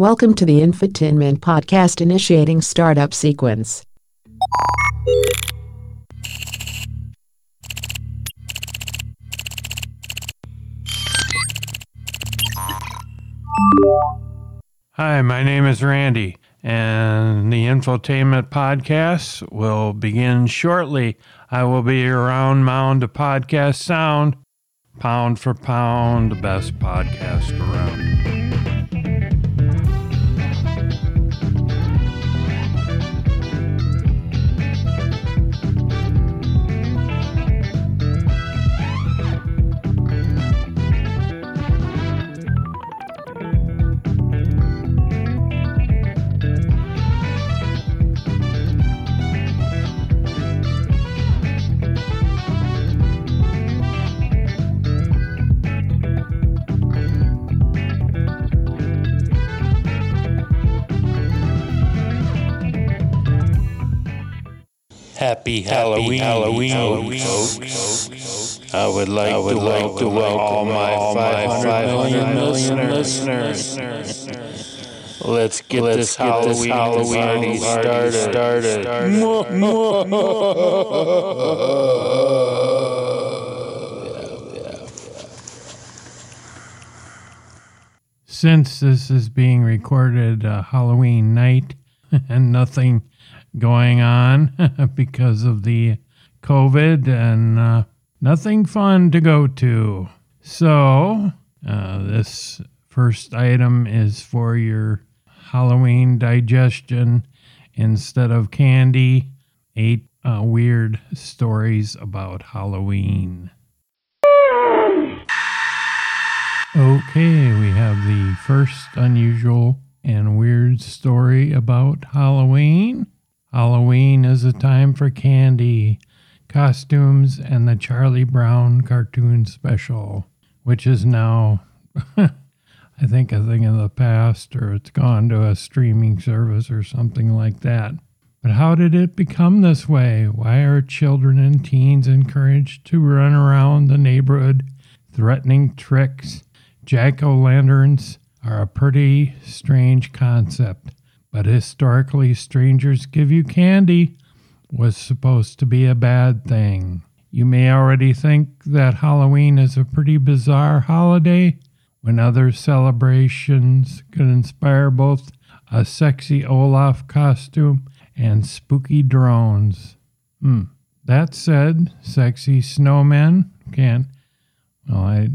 Welcome to the Infotainment Podcast initiating startup sequence. Hi, my name is Randy, and the Infotainment Podcast will begin shortly. I will be your round mound of podcast sound, pound for pound, the best podcast around. Happy Halloween, Halloween, folks. I would like, I would to, like to welcome all my 500 million, million listeners. Let's get Let's this get Halloween, this Halloween party started. Since this is being recorded uh, Halloween night and nothing going on because of the COVID and uh, nothing fun to go to. So, uh, this first item is for your Halloween digestion instead of candy. Eight uh, weird stories about Halloween. Okay, we have the first unusual and weird story about Halloween. Halloween is a time for candy, costumes, and the Charlie Brown cartoon special, which is now, I think, a thing of the past, or it's gone to a streaming service or something like that. But how did it become this way? Why are children and teens encouraged to run around the neighborhood threatening tricks? Jack o' lanterns are a pretty strange concept but historically, strangers give you candy was supposed to be a bad thing. You may already think that Halloween is a pretty bizarre holiday when other celebrations could inspire both a sexy Olaf costume and spooky drones. Hmm. That said, sexy snowmen can't, well, I,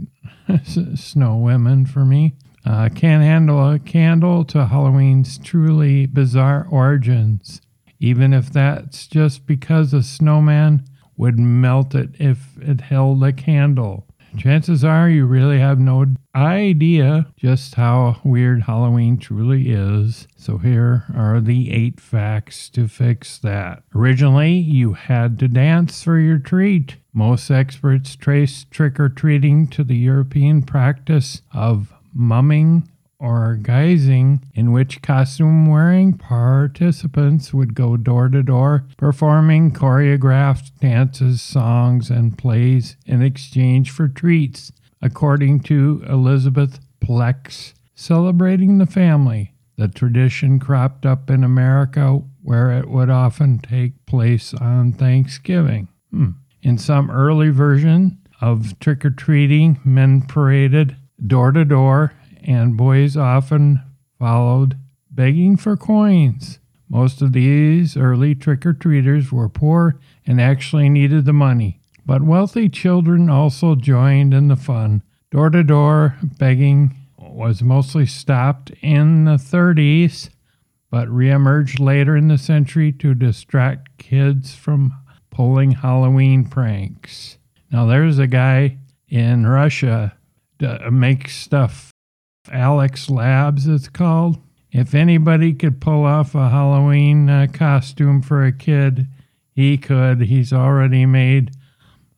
snow women for me, uh, can't handle a candle to Halloween's truly bizarre origins, even if that's just because a snowman would melt it if it held a candle. Chances are you really have no idea just how weird Halloween truly is. So here are the eight facts to fix that. Originally, you had to dance for your treat. Most experts trace trick or treating to the European practice of mumming or guising, in which costume wearing participants would go door to door performing choreographed dances, songs, and plays in exchange for treats, according to Elizabeth Pleck's. Celebrating the family, the tradition cropped up in America where it would often take place on Thanksgiving. Hmm. In some early version of trick or treating, men paraded door to door, and boys often followed, begging for coins. Most of these early trick or treaters were poor and actually needed the money, but wealthy children also joined in the fun. Door to door begging was mostly stopped in the 30s, but reemerged later in the century to distract kids from pulling Halloween pranks. Now, there's a guy in Russia make stuff. Alex Labs, it's called. If anybody could pull off a Halloween uh, costume for a kid, he could. He's already made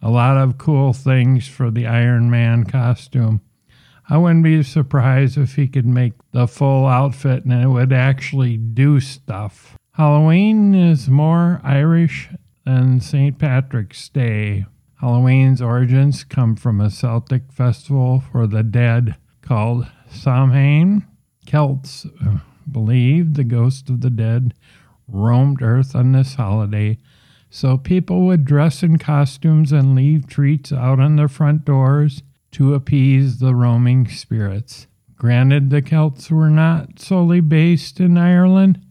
a lot of cool things for the Iron Man costume. I wouldn't be surprised if he could make the full outfit and it would actually do stuff. Halloween is more Irish than St. Patrick's Day. Halloween's origins come from a Celtic festival for the dead called Samhain. Celts uh, believed the ghosts of the dead roamed Earth on this holiday, so people would dress in costumes and leave treats out on their front doors to appease the roaming spirits. Granted, the Celts were not solely based in Ireland.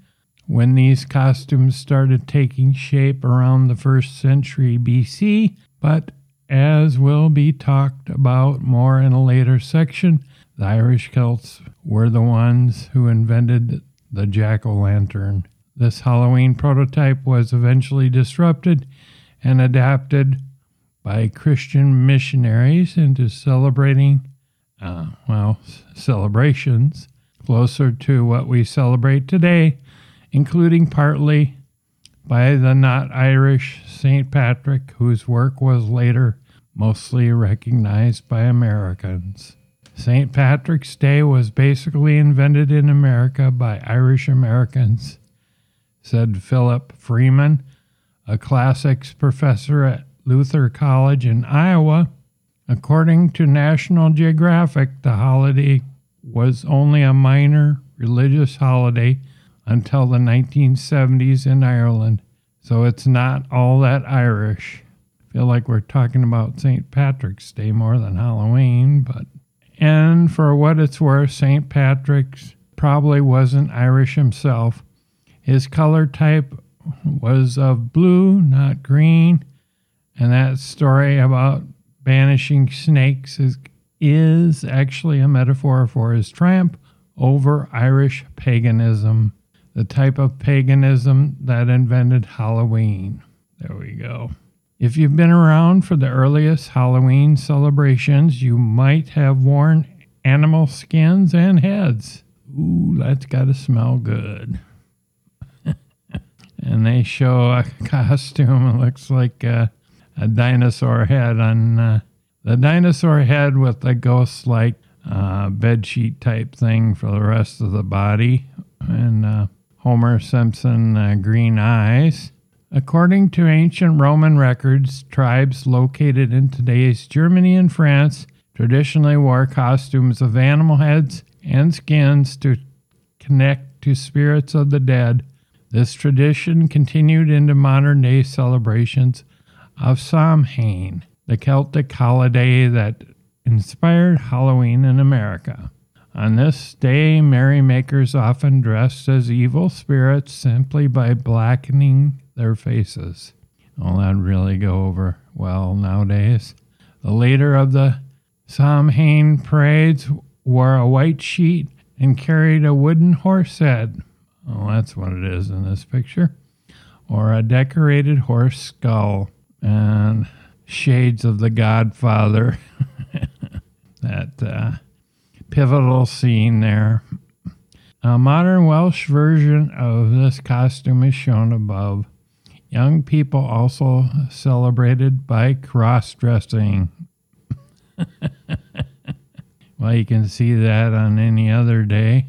When these costumes started taking shape around the first century BC, but as will be talked about more in a later section, the Irish Celts were the ones who invented the jack o' lantern. This Halloween prototype was eventually disrupted and adapted by Christian missionaries into celebrating, uh, well, celebrations closer to what we celebrate today, including partly by the not Irish St. Patrick, whose work was later mostly recognized by Americans. St. Patrick's Day was basically invented in America by Irish Americans, said Philip Freeman, a classics professor at Luther College in Iowa. According to National Geographic, the holiday was only a minor religious holiday until the 1970s in Ireland, so it's not all that Irish. I feel like we're talking about St. Patrick's Day more than Halloween, but and for what it's worth, St. Patrick's probably wasn't Irish himself. His color type was of blue, not green, and that story about banishing snakes is, is actually a metaphor for his triumph over Irish paganism, the type of paganism that invented Halloween. There we go. If you've been around for the earliest Halloween celebrations, you might have worn animal skins and heads. Ooh, that's got to smell good. and they show a costume. It looks like a, a dinosaur head on uh, the dinosaur head with the ghost like uh, bed sheet type thing for the rest of the body, and uh, Homer Simpson uh, green eyes. According to ancient Roman records, tribes located in today's Germany and France traditionally wore costumes of animal heads and skins to connect to spirits of the dead. This tradition continued into modern day celebrations of Samhain, the Celtic holiday that inspired Halloween in America. On this day, merrymakers often dressed as evil spirits simply by blackening their faces. Well, that'd really go over well nowadays. The leader of the Samhain parades wore a white sheet and carried a wooden horse head. Well, that's what it is in this picture. Or a decorated horse skull and shades of the Godfather. that uh, pivotal scene there. A modern Welsh version of this costume is shown above. Young people also celebrated by cross dressing. well, you can see that on any other day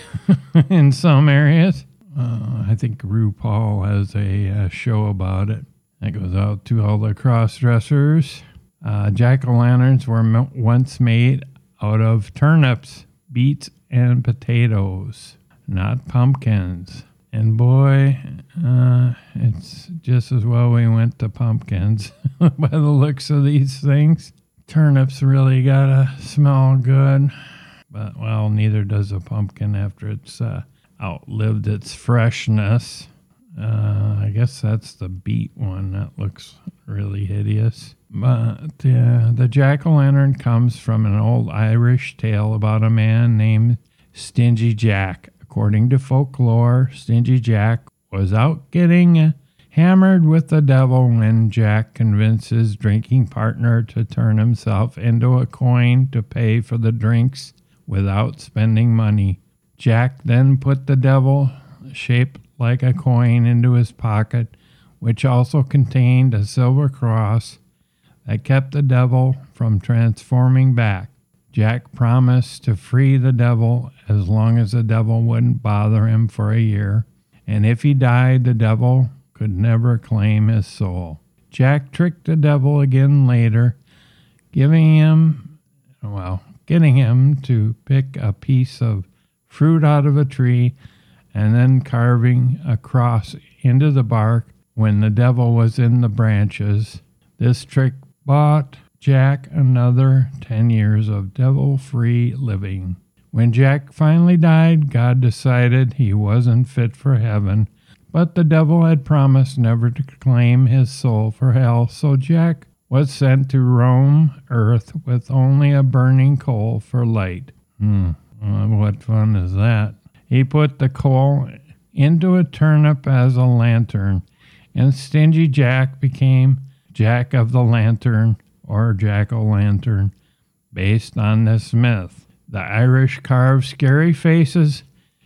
in some areas. Uh, I think RuPaul has a, show about it that goes out to all the cross dressers. Uh, Jack o' lanterns were m- once made out of turnips, beets, and potatoes, not pumpkins. And boy, uh, it's just as well we went to pumpkins by the looks of these things. Turnips really gotta smell good, but well, neither does a pumpkin after it's uh, outlived its freshness. Uh, I guess that's the beet one that looks really hideous. But uh, the jack o' lantern comes from an old Irish tale about a man named Stingy Jack According to folklore, Stingy Jack was out getting hammered with the devil when Jack convinced his drinking partner to turn himself into a coin to pay for the drinks without spending money. Jack then put the devil, shaped like a coin, into his pocket, which also contained a silver cross that kept the devil from transforming back. Jack promised to free the devil as long as the devil wouldn't bother him for a year, and if he died, the devil could never claim his soul. Jack tricked the devil again later, giving him, well, getting him to pick a piece of fruit out of a tree and then carving a cross into the bark when the devil was in the branches. This trick bought Jack another 10 years of devil free living. When Jack finally died, God decided he wasn't fit for heaven, but the devil had promised never to claim his soul for hell, so Jack was sent to roam earth with only a burning coal for light. Hmm, well, what fun is that? He put the coal into a turnip as a lantern, and Stingy Jack became Jack of the Lantern or Jack o' Lantern, based on this myth. The Irish carve scary faces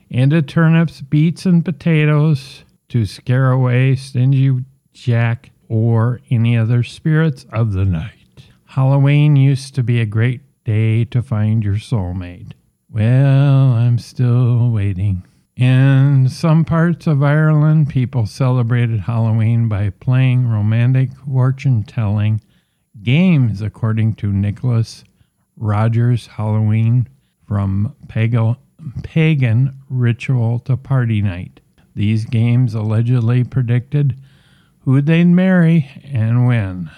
into turnips, beets, and potatoes to scare away Stingy Jack or any other spirits of the night. Halloween used to be a great day to find your soulmate. Well, I'm still waiting. In some parts of Ireland, people celebrated Halloween by playing romantic fortune telling games, according to Nicholas Rogers Halloween from pagan, pagan ritual to party night. These games allegedly predicted who they'd marry and when.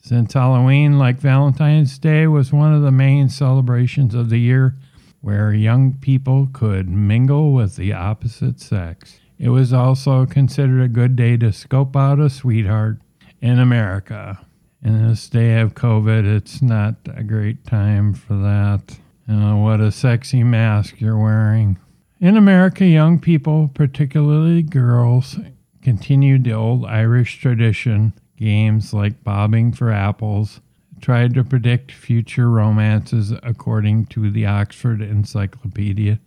Since Halloween, like Valentine's Day, was one of the main celebrations of the year where young people could mingle with the opposite sex. It was also considered a good day to scope out a sweetheart in America. In this day of COVID, it's not a great time for that. Know, what a sexy mask you're wearing. In America, young people, particularly girls, continued the old Irish tradition. Games like bobbing for apples tried to predict future romances according to the Oxford Encyclopedia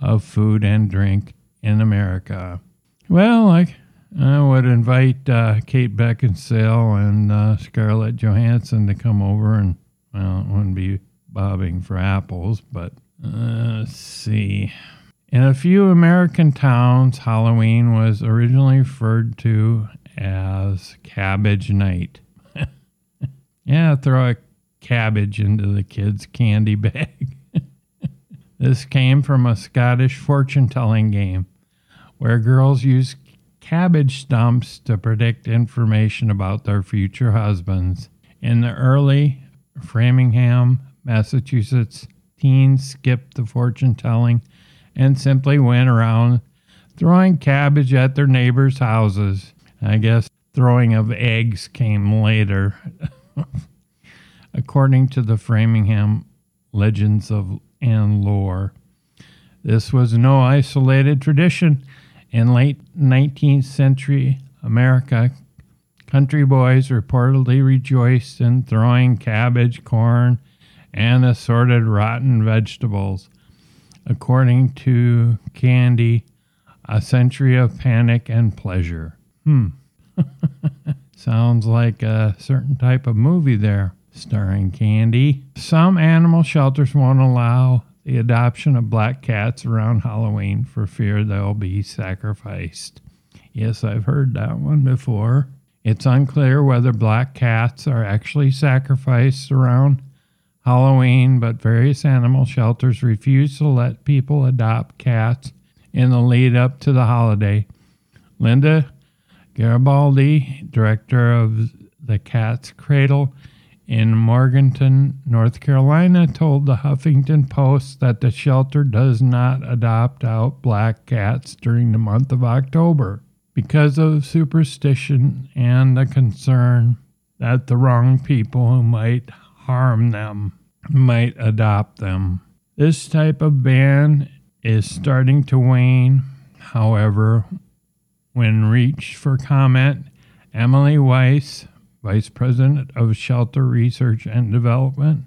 of Food and Drink in America. Well, I, I would invite uh, Kate Beckinsale and uh, Scarlett Johansson to come over and, well, it wouldn't be bobbing for apples, but uh, let's see. In a few American towns, Halloween was originally referred to as Cabbage Night. Yeah, throw a cabbage into the kid's candy bag. this came from a Scottish fortune telling game where girls use cabbage stumps to predict information about their future husbands. In the early Framingham, Massachusetts, teens skipped the fortune telling and simply went around throwing cabbage at their neighbors' houses. I guess throwing of eggs came later. According to the Framingham legends of and lore, this was no isolated tradition. In late 19th century America, country boys reportedly rejoiced in throwing cabbage, corn, and assorted rotten vegetables. According to Candy, a century of panic and pleasure. Hmm. Sounds like a certain type of movie there, starring Candy. Some animal shelters won't allow the adoption of black cats around Halloween for fear they'll be sacrificed. Yes, I've heard that one before. It's unclear whether black cats are actually sacrificed around Halloween, but various animal shelters refuse to let people adopt cats in the lead up to the holiday. Linda Garibaldi, director of the Cat's Cradle in Morganton, North Carolina, told the Huffington Post that the shelter does not adopt out black cats during the month of October because of superstition and the concern that the wrong people who might harm them might adopt them. This type of ban is starting to wane. However, when reached for comment, Emily Weiss, Vice President of Shelter Research and Development,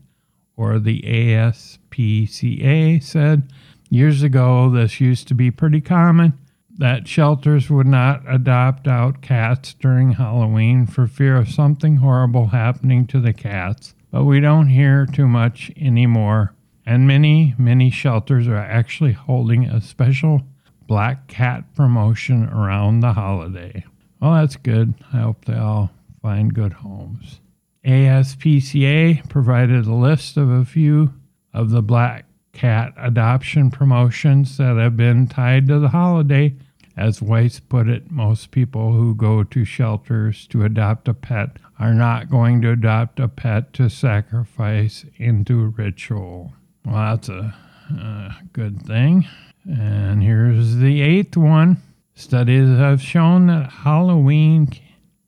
or the ASPCA, said years ago this used to be pretty common that shelters would not adopt out cats during Halloween for fear of something horrible happening to the cats, but we don't hear too much anymore. And many, many shelters are actually holding a special black cat promotion around the holiday. Well, that's good. I hope they all find good homes. ASPCA provided a list of a few of the black cat adoption promotions that have been tied to the holiday. As Weiss put it, most people who go to shelters to adopt a pet are not going to adopt a pet to sacrifice into ritual. Well, that's a, a good thing. And here's the eighth one. Studies have shown that Halloween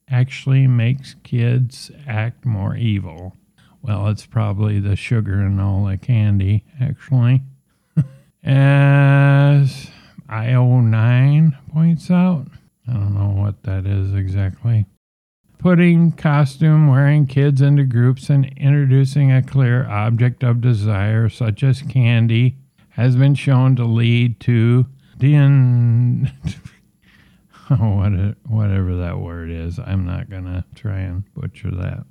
actually makes kids act more evil. Well, it's probably the sugar and all the candy, actually. As IO9 points out, I don't know what that is exactly. Putting costume wearing kids into groups and introducing a clear object of desire, such as candy, has been shown to lead to the oh, whatever that word is. I'm not going to try and butcher that,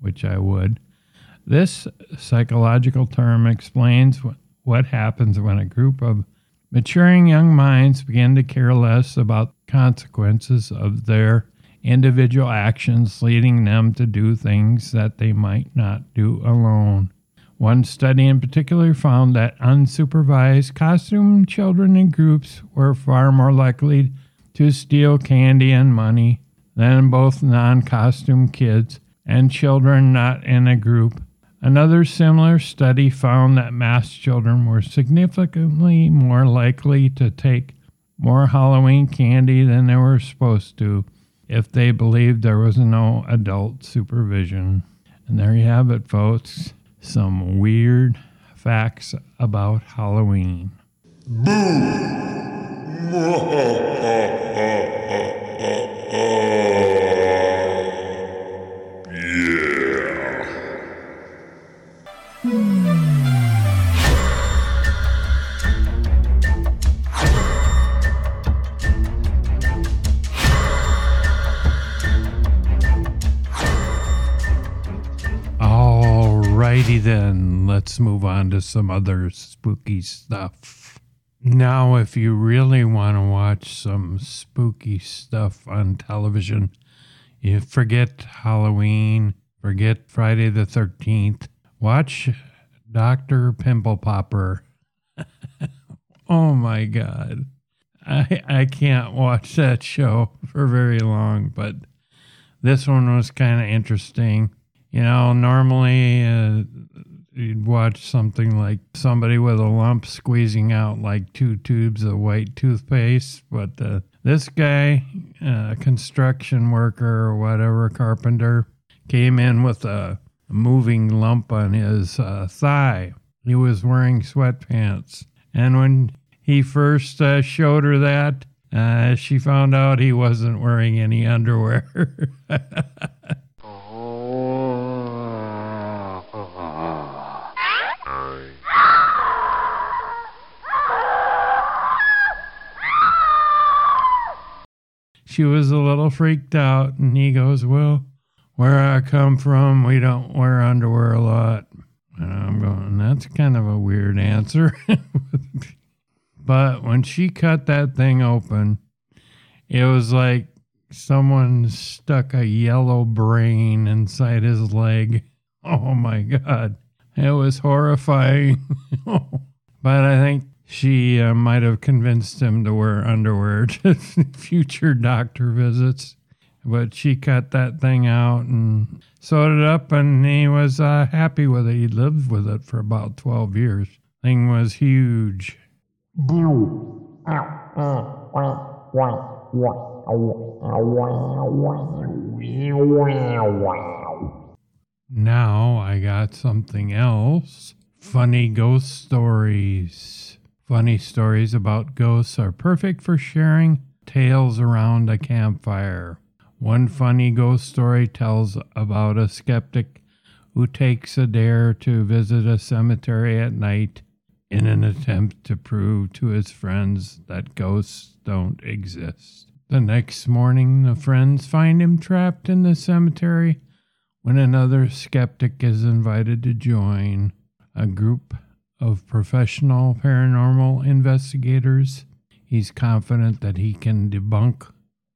which I would. This psychological term explains what happens when a group of maturing young minds begin to care less about consequences of their individual actions, leading them to do things that they might not do alone. One study in particular found that unsupervised costume children in groups were far more likely to steal candy and money than both non costume kids and children not in a group. Another similar study found that masked children were significantly more likely to take more Halloween candy than they were supposed to if they believed there was no adult supervision. And there you have it, folks. Some weird facts about Halloween. Alrighty then, let's move on to some other spooky stuff. Now, if you really want to watch some spooky stuff on television, you forget Halloween, forget Friday the 13th, watch Dr. Pimple Popper. oh my God. I, I can't watch that show for very long, but this one was kind of interesting. You know, normally uh, you'd watch something like somebody with a lump squeezing out like two tubes of white toothpaste, but uh, this guy, a uh, construction worker or whatever, carpenter, came in with a moving lump on his uh, thigh. He was wearing sweatpants. And when he first uh, showed her that, uh, she found out he wasn't wearing any underwear. she was a little freaked out, and he goes, Well, where I come from, we don't wear underwear a lot. And I'm going, That's kind of a weird answer. but when she cut that thing open, it was like someone stuck a yellow brain inside his leg. Oh my God. It was horrifying. but I think she uh, might have convinced him to wear underwear to future doctor visits. But she cut that thing out and sewed it up, and he was uh, happy with it. He lived with it for about 12 years. Thing was huge. Now I got something else. Funny ghost stories. Funny stories about ghosts are perfect for sharing tales around a campfire. One funny ghost story tells about a skeptic who takes a dare to visit a cemetery at night in an attempt to prove to his friends that ghosts don't exist. The next morning, the friends find him trapped in the cemetery when another skeptic is invited to join. A group of professional paranormal investigators. He's confident that he can debunk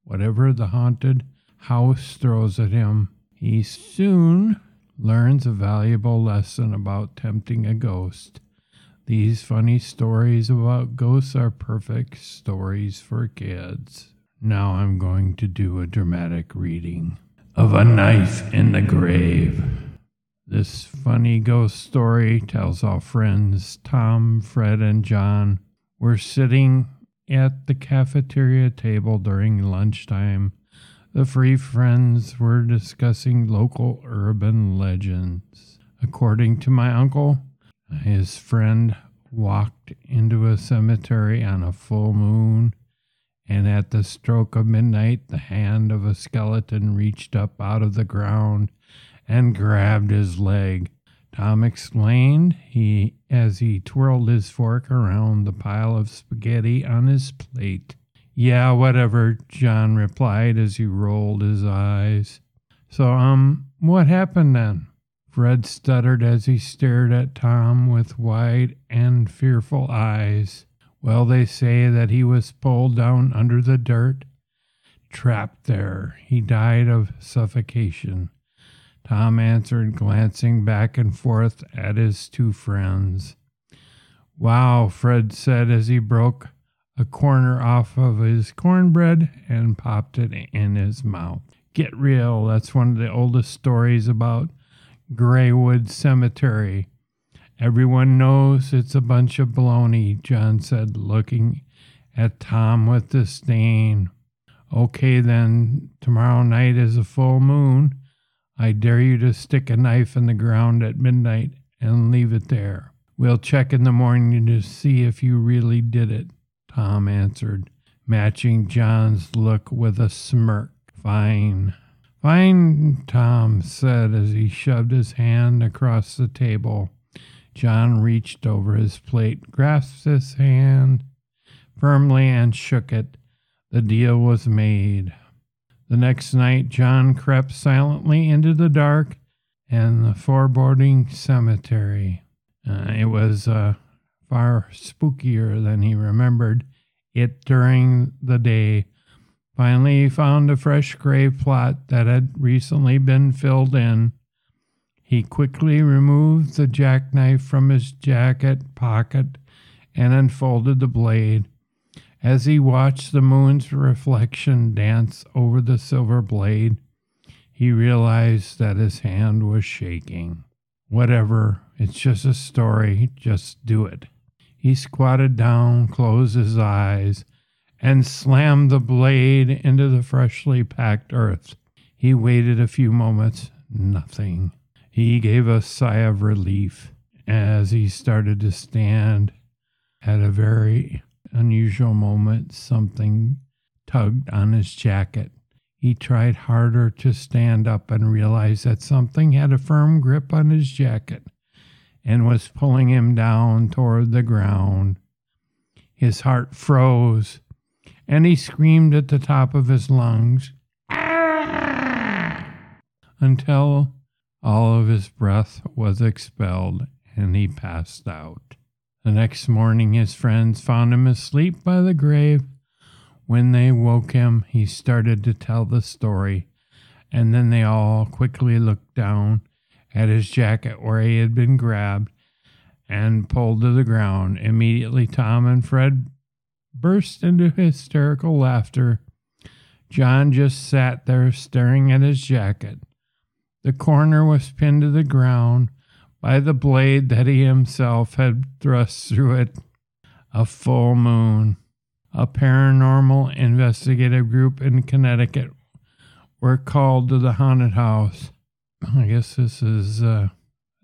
whatever the haunted house throws at him. He soon learns a valuable lesson about tempting a ghost. These funny stories about ghosts are perfect stories for kids. Now I'm going to do a dramatic reading of A Knife in the Grave. This funny ghost story tells our friends Tom, Fred, and John were sitting at the cafeteria table during lunchtime. The three friends were discussing local urban legends. According to my uncle, his friend walked into a cemetery on a full moon and at the stroke of midnight, the hand of a skeleton reached up out of the ground and grabbed his leg. Tom explained he as he twirled his fork around the pile of spaghetti on his plate. Yeah, whatever, John replied as he rolled his eyes. So, um, what happened then? Fred stuttered as he stared at Tom with wide and fearful eyes. Well, they say that he was pulled down under the dirt, trapped there. He died of suffocation. Tom answered, glancing back and forth at his two friends. Wow, Fred said as he broke a corner off of his cornbread and popped it in his mouth. Get real, that's one of the oldest stories about Graywood Cemetery. Everyone knows it's a bunch of baloney, John said, looking at Tom with disdain. Okay, then, tomorrow night is a full moon. I dare you to stick a knife in the ground at midnight and leave it there. We'll check in the morning to see if you really did it, Tom answered, matching John's look with a smirk. Fine. Fine, Tom said as he shoved his hand across the table. John reached over his plate, grasped his hand firmly, and shook it. The deal was made. The next night, John crept silently into the dark and the foreboding cemetery. Uh, it was uh, far spookier than he remembered it during the day. Finally, he found a fresh grave plot that had recently been filled in. He quickly removed the jackknife from his jacket pocket and unfolded the blade. As he watched the moon's reflection dance over the silver blade, he realized that his hand was shaking. Whatever, it's just a story, just do it. He squatted down, closed his eyes, and slammed the blade into the freshly packed earth. He waited a few moments, nothing. He gave a sigh of relief as he started to stand. At a very unusual moment, something tugged on his jacket. He tried harder to stand up and realized that something had a firm grip on his jacket and was pulling him down toward the ground. His heart froze, and he screamed at the top of his lungs ah! until all of his breath was expelled and he passed out. The next morning, his friends found him asleep by the grave. When they woke him, he started to tell the story, and then they all quickly looked down at his jacket where he had been grabbed and pulled to the ground. Immediately, Tom and Fred burst into hysterical laughter. John just sat there staring at his jacket. The corner was pinned to the ground by the blade that he himself had thrust through it. A full moon. A paranormal investigative group in Connecticut were called to the haunted house. I guess this is uh,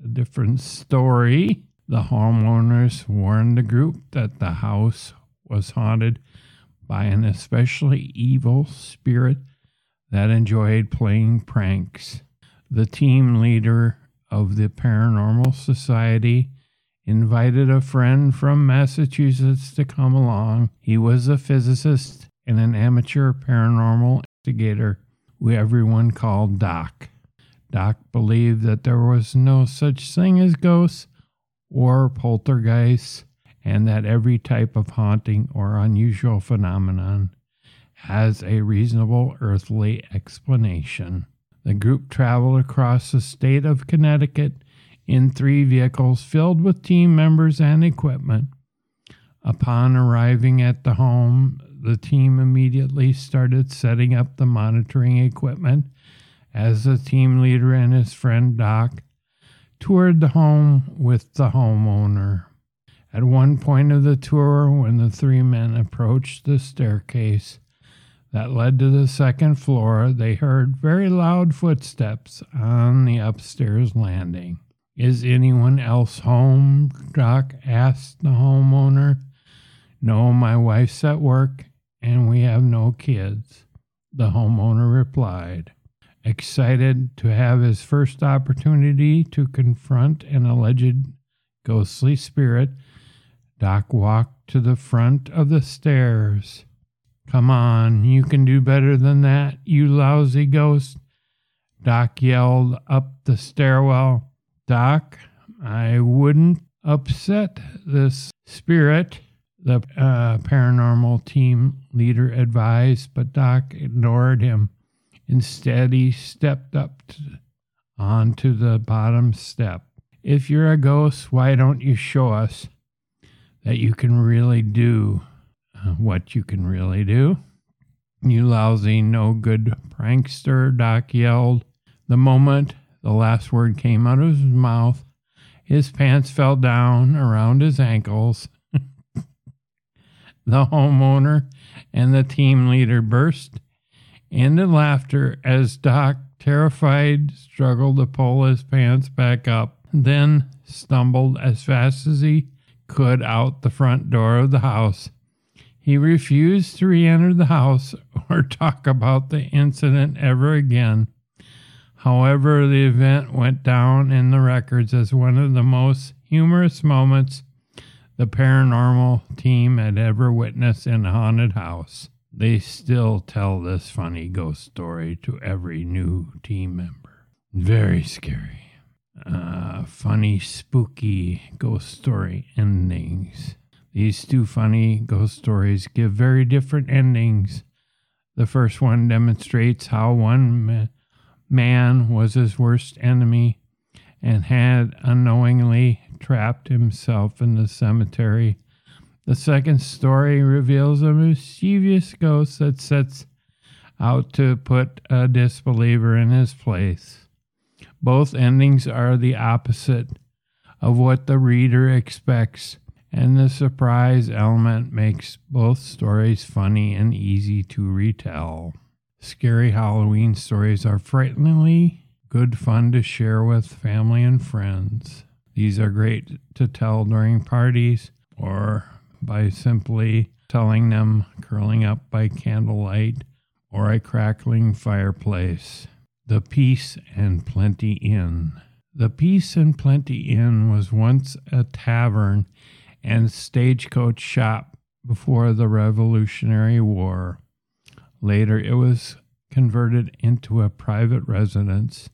a different story. The homeowners warned the group that the house was haunted by an especially evil spirit that enjoyed playing pranks. The team leader of the Paranormal Society invited a friend from Massachusetts to come along. He was a physicist and an amateur paranormal investigator who everyone called Doc. Doc believed that there was no such thing as ghosts or poltergeists, and that every type of haunting or unusual phenomenon has a reasonable earthly explanation. The group traveled across the state of Connecticut in three vehicles filled with team members and equipment. Upon arriving at the home, the team immediately started setting up the monitoring equipment as the team leader and his friend Doc toured the home with the homeowner. At one point of the tour, when the three men approached the staircase that led to the second floor, they heard very loud footsteps on the upstairs landing. Is anyone else home? Doc asked the homeowner. No, my wife's at work and we have no kids, the homeowner replied. Excited to have his first opportunity to confront an alleged ghostly spirit, Doc walked to the front of the stairs. Come on, you can do better than that, you lousy ghost. Doc yelled up the stairwell. Doc, I wouldn't upset this spirit, the uh, paranormal team leader advised, but Doc ignored him. Instead, he stepped up to, onto the bottom step. If you're a ghost, why don't you show us? that you can really do what you can really do. You lousy, no good prankster, Doc yelled. The moment the last word came out of his mouth, his pants fell down around his ankles. the homeowner and the team leader burst into laughter as Doc, terrified, struggled to pull his pants back up, then stumbled as fast as he could out the front door of the house. He refused to re enter the house or talk about the incident ever again. However, the event went down in the records as one of the most humorous moments the paranormal team had ever witnessed in a haunted house. They still tell this funny ghost story to every new team member. Very scary uh, funny, spooky ghost story endings. These two funny ghost stories give very different endings. The first one demonstrates how one ma- man was his worst enemy and had unknowingly trapped himself in the cemetery. The second story reveals a mischievous ghost that sets out to put a disbeliever in his place. Both endings are the opposite of what the reader expects, and the surprise element makes both stories funny and easy to retell. Scary Halloween stories are frighteningly good fun to share with family and friends. These are great to tell during parties or by simply telling them curling up by candlelight or a crackling fireplace. The Peace and Plenty Inn. The Peace and Plenty Inn was once a tavern and stagecoach shop before the Revolutionary War. Later, it was converted into a private residence.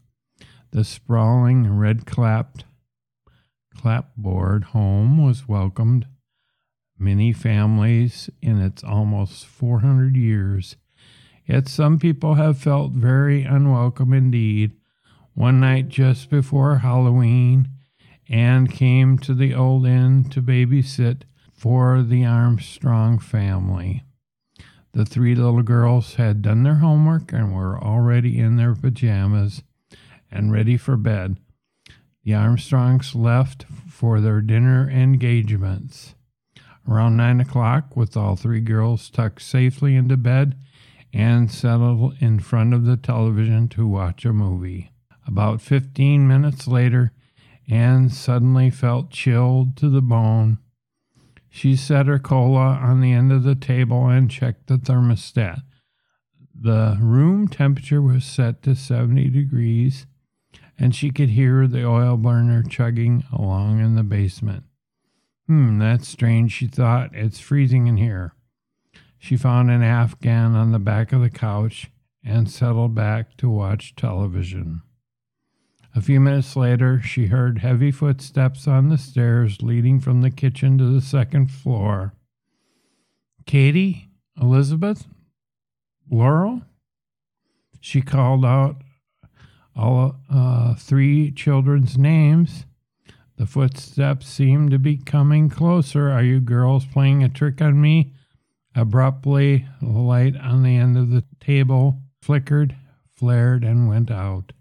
The sprawling red clapped clapboard home was welcomed many families in its almost 400 years Yet some people have felt very unwelcome indeed. One night just before Halloween, Anne came to the old inn to babysit for the Armstrong family. The three little girls had done their homework and were already in their pajamas and ready for bed. The Armstrongs left for their dinner engagements. Around nine o'clock, with all three girls tucked safely into bed, and settled in front of the television to watch a movie. About 15 minutes later, Anne suddenly felt chilled to the bone. She set her cola on the end of the table and checked the thermostat. The room temperature was set to 70 degrees, and she could hear the oil burner chugging along in the basement. Hmm, that's strange, she thought. It's freezing in here. She found an afghan on the back of the couch and settled back to watch television. A few minutes later, she heard heavy footsteps on the stairs leading from the kitchen to the second floor. Katie? Elizabeth? Laurel? She called out all uh, three children's names The footsteps seemed to be coming closer. Are you girls playing a trick on me? Abruptly, the light on the end of the table flickered, flared, and went out.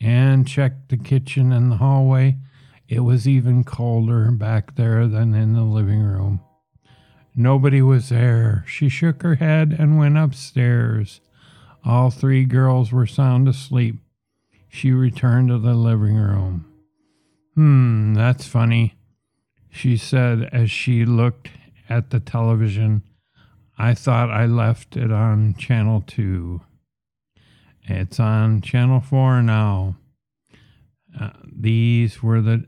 Anne checked the kitchen and the hallway. It was even colder back there than in the living room. Nobody was there. She shook her head and went upstairs. All three girls were sound asleep. She returned to the living room. Hmm, that's funny, she said as she looked at the television. I thought I left it on channel 2. It's on channel 4 now. Uh, these were the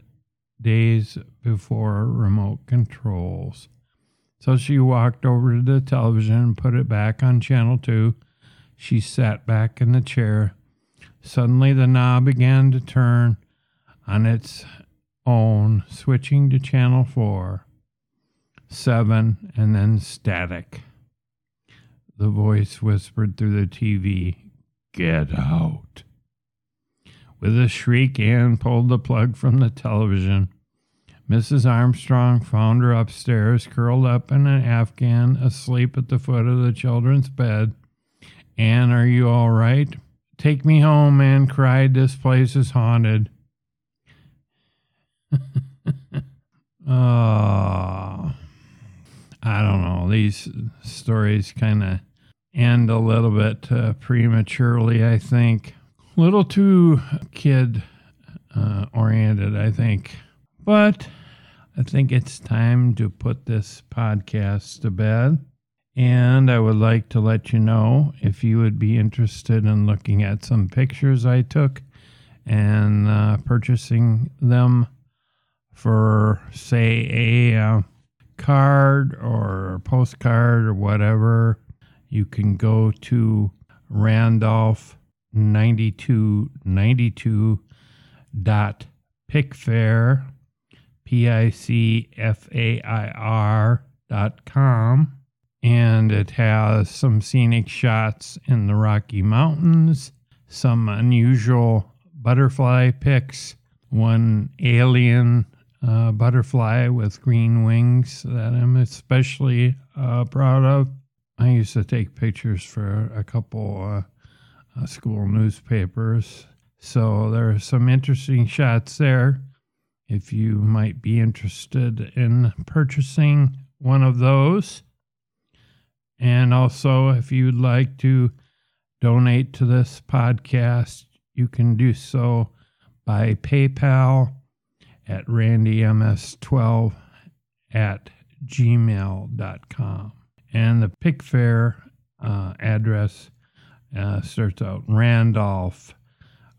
days before remote controls. So she walked over to the television and put it back on channel 2. She sat back in the chair. Suddenly, the knob began to turn on its own, switching to channel 4, 7, and then static. The voice whispered through the TV, Get out. With a shriek, Anne pulled the plug from the television. Mrs. Armstrong found her upstairs, curled up in an afghan, asleep at the foot of the children's bed. Anne, are you all right? Take me home, Anne cried. This place is haunted. oh, I don't know. These stories kind of end a little bit uh, prematurely, I think. A little too kid uh, oriented, I think. But I think it's time to put this podcast to bed. And I would like to let you know if you would be interested in looking at some pictures I took and uh, purchasing them for, say, a uh, card or postcard or whatever, you can go to randolph9292.picfair, P-I-C-F-A-I-R dot com. And it has some scenic shots in the Rocky Mountains, some unusual butterfly pics, one alien uh, butterfly with green wings that I'm especially uh, proud of. I used to take pictures for a couple uh, uh, school newspapers. So there are some interesting shots there. If you might be interested in purchasing one of those. And also, if you'd like to donate to this podcast, you can do so by PayPal at randyms12 at gmail.com. And the Picfair uh, address uh, starts out Randolph,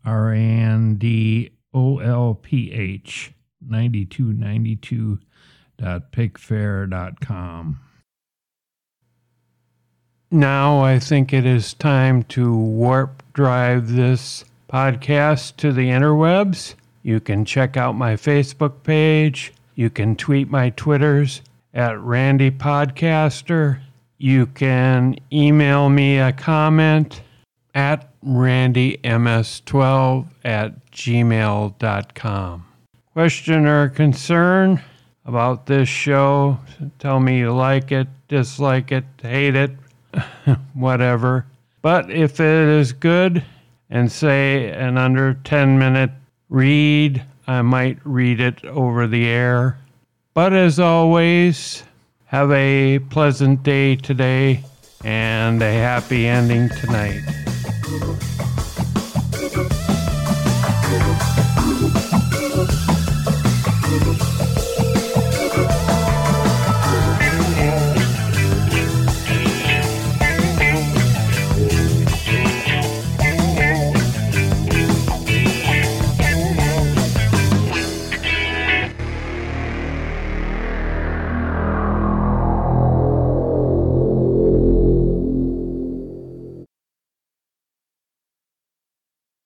R A N D O L P H, 9292.picfair.com. Now I think it is time to warp drive this podcast to the interwebs. You can check out my Facebook page. You can tweet my Twitters at Randy Podcaster. You can email me a comment at randyms12 at gmail.com. Question or concern about this show? Tell me you like it, dislike it, hate it, whatever. But if it is good and say an under 10 minute read. I might read it over the air. But as always, have a pleasant day today and a happy ending tonight.